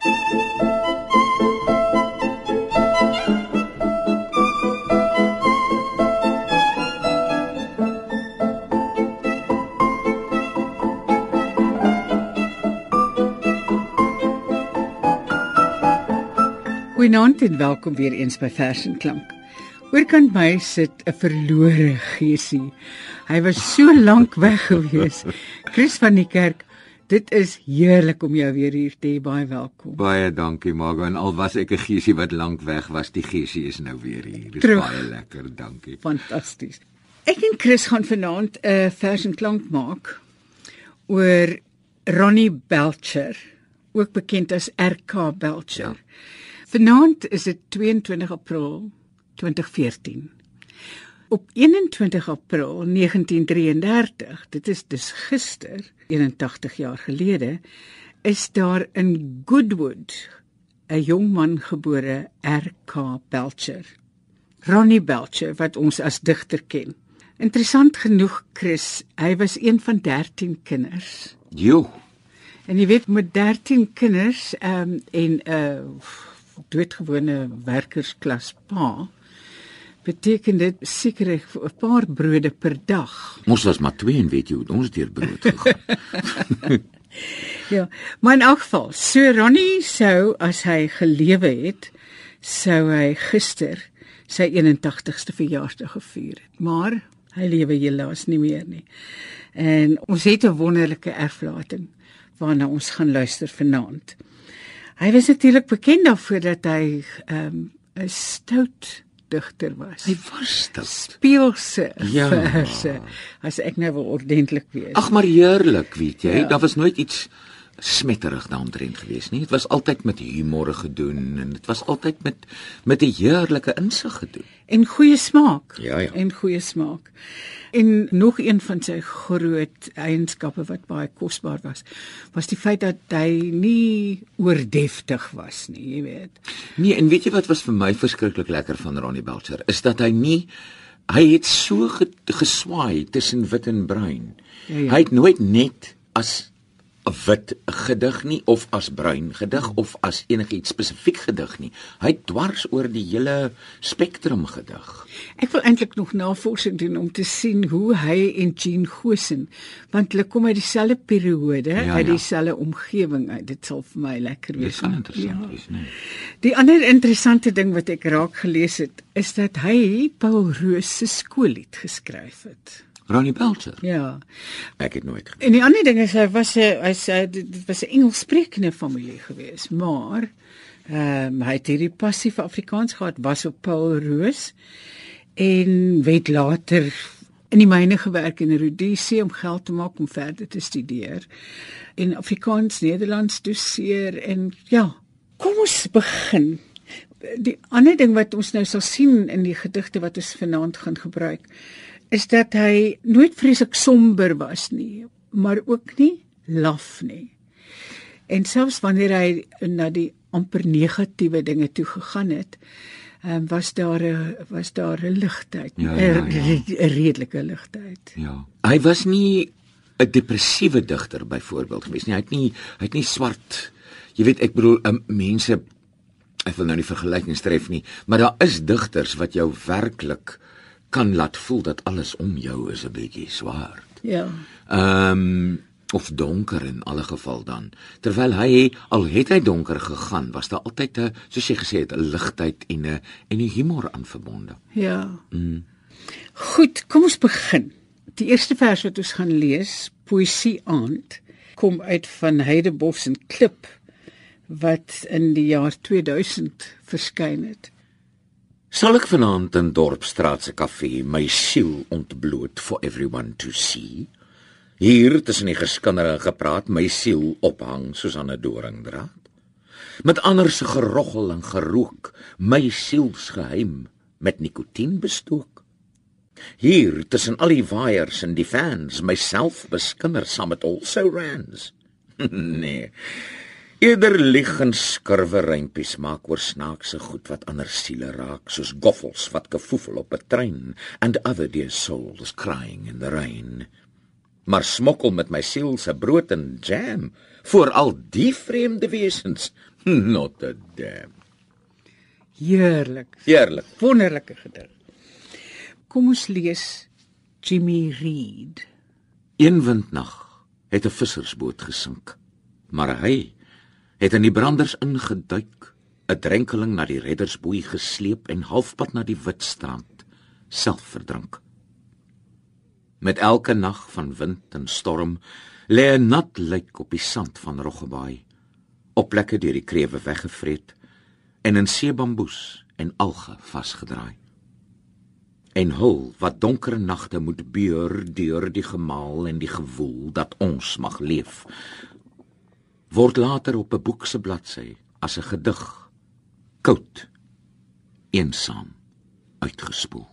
Goeienaand en welkom weer eens by Vers en Klank. Oorkant my sit 'n verlore geesie. Hy was so lank weg gewees. Chris van die kerk, dit is heerlik om jou weer hier te hê. Baie welkom. Baie dankie, Margo. En al was ek 'n geesie wat lank weg was, die geesie is nou weer hier. Dis Terug. baie lekker, dankie. Fantasties. Ek en Chris gaan vanaand 'n Vers en Klank maak oor Ronnie Belcher, ook bekend as RK Belcher. Ja. Vanaand is dit 22 April 2014. Op 21 April 1933, dit is dus gister, 81 jaar gelede, is daar in Goodwood 'n jong man gebore, RK Belcher. Ronnie Belcher wat ons as digter ken. Interessant genoeg, Chris, hy was een van 13 kinders. Jo, En jy weet met 13 kinders ehm um, en 'n uh, doodgewone werkersklas pa beteken dit seker 'n paar brode per dag. ons was maar twee en weet jy hoe het ons deur brood gegaan. Ja, maar in elk geval, so Ronnie sou as hy gelewe het, sou hy gister sy 81ste verjaarsdag gevier het. Maar hy lewe helaas nie meer nie. En ons het 'n wonderlike erflating waarna ons gaan luister vanaand. Hy was natuurlik bekend daarvoor dat hy ehm, 'n um, stout digter was. Hy was dit. speelse Ja. verse. As ek nou wil ordentlik wees. Ag maar heerlik, weet jy. Ja. Daar was nooit iets smetterig daaromtrent gewees nie. Dit was altyd met humor gedoen en dit was altyd met met 'n heerlike insig gedoen. en goeie smaak. Ja, ja. En goeie smaak. En nog een van sy groot eienskappe wat baie kosbaar was, was die feit dat hy nie oordeftig was nie, jy weet. Nee, en weet jy wat was vir my verskriklik lekker van Ronnie Belcher is dat hy nie hy het so ge, geswaai tussen wit en bruin. Ja, ja. Hy het nooit net as wit gedig nie of as bruin gedig of as enigiets spesifiek gedig nie. Hy dwars oor die hele spektrum gedig. Ek wil eintlik nog navorsing doen om te sien hoe hy en Jean Gosen, want hulle kom uit dieselfde periode, Ja, uit ja. dieselfde omgewing uit. Dit sal vir my lekker Dit wees. kan om- interessant ja. wees, nee. Die ander interessante ding wat ek raak gelees het, is dat hy Paul Roos se skoollied geskryf het. Ronnie Belcher. Ja. Ek het nooit gedoen. En die ander ding is hy was 'n hy sê dit was 'n Engelssprekende familie gewees, maar ehm um, hy het hierdie passie vir Afrikaans gehad, was op Paul Roos en het later in die myne gewerk in Rhodesia om geld te maak om verder te studeer en Afrikaans Nederlands doseer en ja, kom ons begin. Die ander ding wat ons nou sal sien in die gedigte wat ons vanaand gaan gebruik is dat hy nooit vreeslik somber was nie, maar ook nie laf nie. En selfs wanneer hy na die amper negatiewe dinge toe gegaan het, um, was daar 'n was daar 'n ligtheid, 'n Ja, ja, ja. redelike ligtheid. Ja. Hy was nie 'n depressiewe digter byvoorbeeld gewees nie. Hy het nie hy het nie swart jy weet ek bedoel um, mense ek wil nou nie vergelykings tref nie, maar daar is digters wat jou werklik kan laat voel dat alles om jou is 'n bietjie swart. Ja. Ehm um, of donker in alle geval dan. Terwyl hy al het hy donker gegaan, was daar altyd 'n soos jy gesê het 'n ligtheid en 'n en 'n humor aan verbonde. Ja. Mm. Goed, kom ons begin. Die eerste vers wat ons gaan lees, Poesie aand, kom uit van Heidebos en Klip wat in die jaar 2000 verskyn het. Sal ek vanaand in Dorpsstraat se kafee my siel ontbloot for everyone to see? Hier tussen die geskinder en gepraat my siel ophang soos aan 'n doringdraad. Met ander se geroggel en gerook, my sielsgeheim met nikotien bestook. Hier tussen al die waaiers en die fans myself beskinder saam met also rans. nee. Eerder lieg en skurwe reimpies maak oor snaakse goed wat ander siele raak, soos goffels wat gefoefel op 'n trein and other dear souls crying in the rain. maar smokkel met my siel se brood en jam voor al die vreemde wesens. Not a damn. Heerlik. Heerlik. Wonderlike gedig. Kom ons lees Jimmy Reed. Een windnag het 'n vissersboot gesink, maar hy het in die branders ingeduik, 'n drenkeling na die reddersboei gesleep en halfpad na die Witstrand self verdrink. Met elke nag van wind en storm lê 'n nat lijk op die sand van Roggebaai, op plekke deur die krewe weggevreet en in seebamboes en alge vasgedraai. En hul wat donker nagte moet beur deur die gemaal en die gewoel dat ons mag leef word later op 'n boek se bladsy as 'n gedig koud eensaam uitgespoel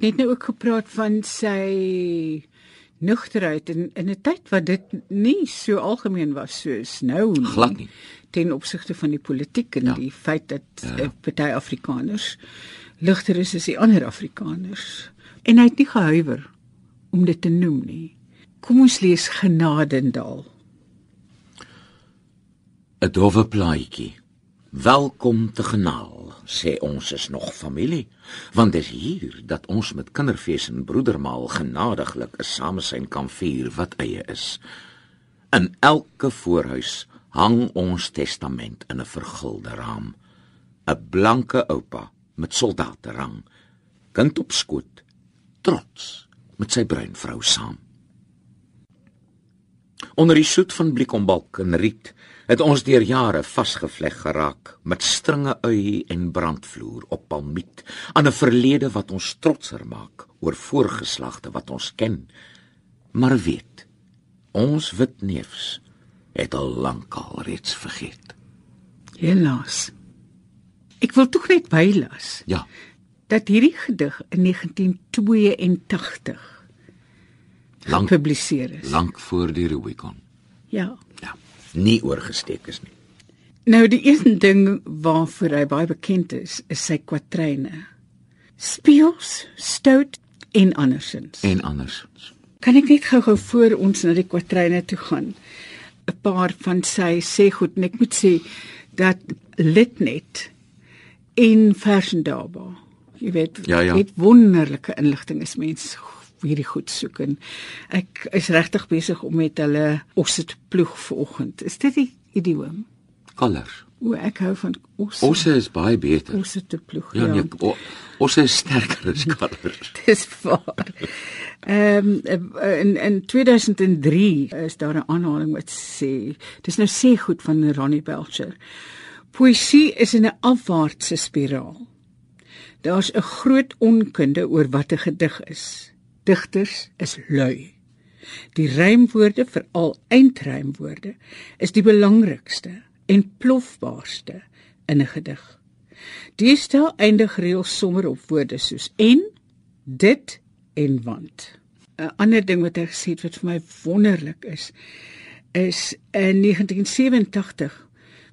het net nou ook gepraat van sy nugterheid in in 'n tyd wat dit nie so algemeen was soos nou nie. Glad nie. Ten opsigte van die politiek en Ja. die feit dat Ja. ja. party Afrikaners ligter is as die ander Afrikaners. En hy het nie gehuiwer om dit te noem nie. Kom ons lees Genadendal. 'n dowwe plaatjie. Welkom te Genaal, sê ons is nog familie, want dis hier dat ons met kinderfees en broedermaal genadiglik 'n samesyn kan vier wat eie is. In elke voorhuis hang ons testament in 'n vergulde raam. 'n Blanke oupa met soldaterang, kind op skoot, trots met sy bruin vrou saam. Onder die soet van bliekombalk en riet het ons deur jare vasgevleg geraak met stringe ui en brandvloer op palmiet aan 'n verlede wat ons trotser maak oor voorgeslagte wat ons ken. Maar weet, ons wit neefs het al lankal reeds vergeet. Helaas. Ek wil tog net bylas Ja, dat hierdie gedig in 1982 lank gepubliseer is. lank voor die Rubicon. Ja. Ja, nie oorgesteek is nie. Nou die een ding waarvoor hy baie bekend is, is sy kwatryne. Speels, stout en andersins. En andersins. Kan ek net gou-gou voor ons na die kwatryne toe gaan? 'n Paar van sy sê goed en ek moet sê dat Litnet en Versendaba, jy weet, Ja, ja. het wonderlike inligting as mens hierdie goed soek en ek is regtig besig om met hulle osse te ploeg vanoggend. Is dit die idioom? Kalers. O, ek hou van osse. Osse is baie beter. osse te ploeg. Ja, nee, o, osse is sterker as kalvers. Dis waar. Ehm um, in in 2003 is daar 'n aanhaling wat sê, dis nou sê goed van Ronnie Belcher. Poesie is in 'n afwaartse spiraal. Daar's 'n groot onkunde oor wat 'n gedig is. Digters is lui. Die rymwoorde, veral eindrymwoorde, is die belangrikste en plofbaarste in 'n gedig. Die stel eindig reëls sommer op woorde soos en, dit en want. 'n Ander ding wat hy gesê het wat vir my wonderlik is, is in 1987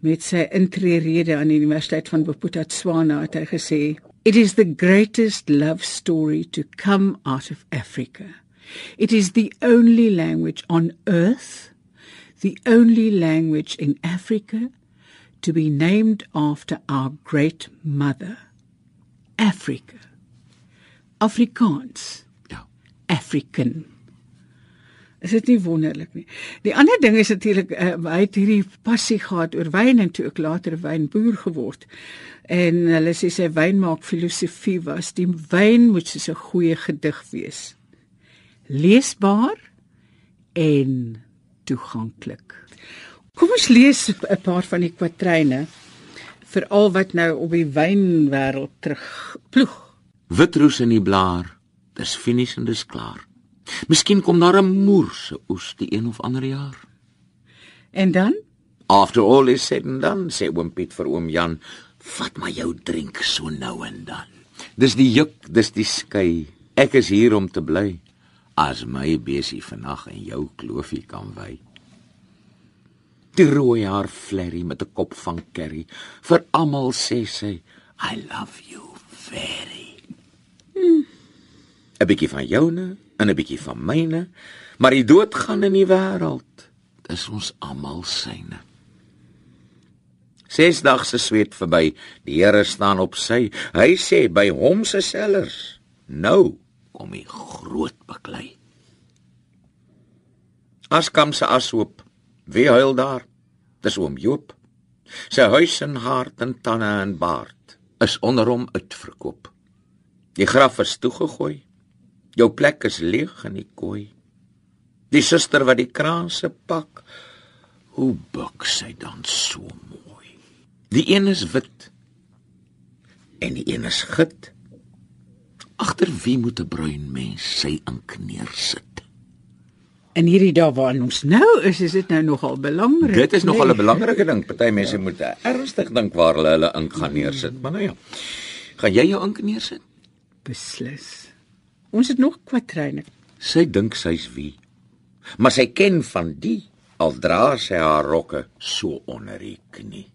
met sy intree-rede aan die Universiteit van Bophuthatswana het hy gesê It is the greatest love story to come out of Africa. It is the only language on earth, the only language in Africa to be named after our great mother, Africa. Afrikaans. Ja. African. Is dit nie wonderlik nie? Die ander ding is natuurlik uh, hy het hierdie passie gehad oor wyn en toe ook later wynboer geword. En hulle sê sy wynmaak filosofie was die wyn moet soos 'n goeie gedig wees. Leesbaar en toeganklik. Kom ons lees 'n paar van die kwatryne vir al wat nou op die wynwêreld terug ploeg. Witroos in die blaar. Dis finies en dis klaar. Miskien kom daar 'n moerse oes die een of ander jaar. En dan After all is said and done, sê oom Piet vir oom Jan, vat maar jou drink so nou en dan. Dis die juk, dis die skei. Ek is hier om te bly. As my besie vannag in jou kloofie kan wy. Die rooi haar flerry met 'n kop van curry. Vir almal sê sy, I love you very. 'n bietjie van joune en 'n bietjie van myne, maar die dood gaan in die wêreld. Dis ons almal syne. Ses dae se sweet verby, die Here staan op sy. Hy sê by hom se sellers, nou kom die groot beklei. Askam se ashoop, wie huil daar? Dis oom Joop. Sy huis en hart en tande en baard is onder hom uitverkoop. Die graf is toegegooi. Jou plek is leeg in die kooi. Die suster wat die kraanse pak, hoe buk sy dan so mooi. Die een is wit en die een is git. Agter wie moet 'n bruin mens sy ink neersit? in hierdie dae waarin ons nou is, is dit nou nogal belangrik. Dit is nogal nee. 'n belangrike ding. Party mense moet ernstig dink waar hulle hulle ink gaan neersit. Maar nou ja. Gaan jy jou ink neersit? beslis. Ons het nog kwatryne. Sy dink sy's wie. Maar sy ken van die al dra sy haar rokke so onder die knie.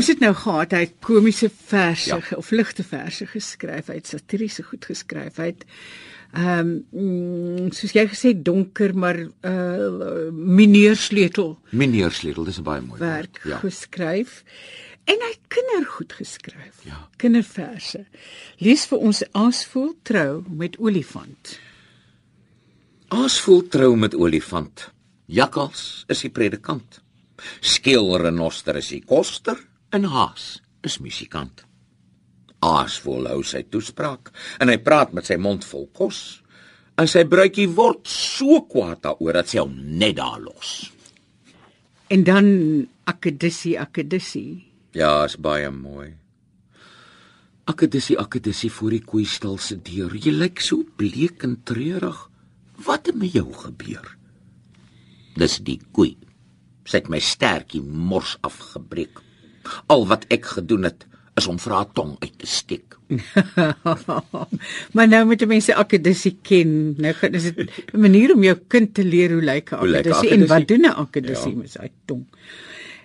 Ons het nou gehad hy het komiese verse Ja. of ligte verse geskryf, hy het satiriese goed geskryf. Hy het ehm um, soos jy gesê donker maar uh mineur sleutel Meneer Sleutel, dis 'n baie mooi werk woord. ja. geskryf. En hy het kindergoed geskryf. Ja. Kinderverse. Lees vir ons Aasvoel trou met olifant. Aasvoel trou met olifant. Jakkals is die predikant. Skeel renoster is die koster en haas is musikant. Aasvoel hou sy toespraak en hy praat met sy mond vol kos. En sy bruidjie word so kwaad daaroor dat sy hom net daar los. En dan akedissie akedissie. Ja, is baie mooi. Akedissie, akedissie voor die koeistal se deur. Jy lyk so bleek en treurig. Wat het met jou gebeur? Dis die koei. Sy het my stertjie mors afgebreek. Al wat ek gedoen het, is om vir haar tong uit te steek. maar nou moet mense akedissie ken. Nou is dit 'n manier om jou kind te leer hoe lyk 'n akedissie en wat doen 'n akedissie Ja. met sy tong.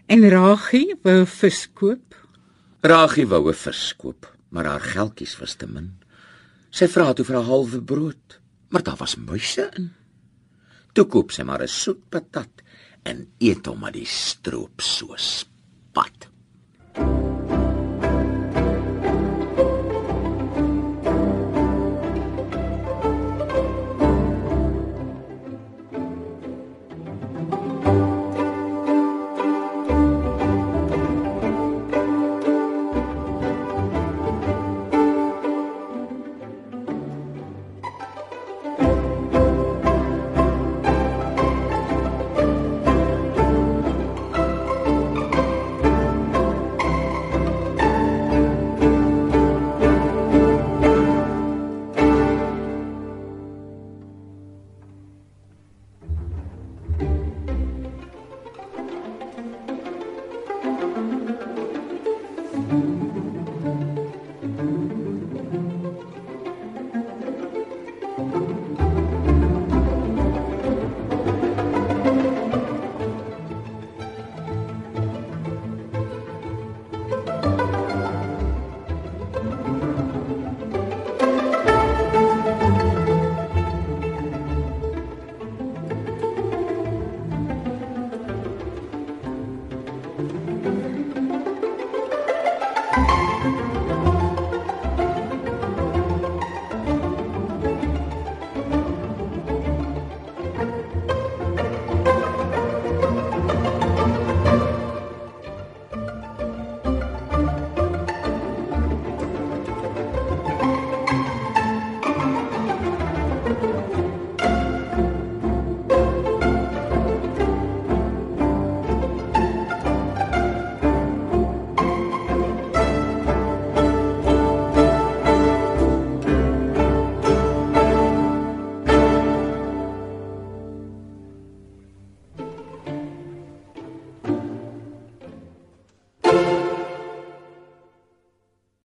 En Ragie wou 'n vis koop. Ragie wou 'n vis koop, maar haar geldjies was te min. Sy vra toe vir 'n halwe brood, maar daar was muise in. Toe koop sy maar 'n soet patat en eet hom met die stroop so spat.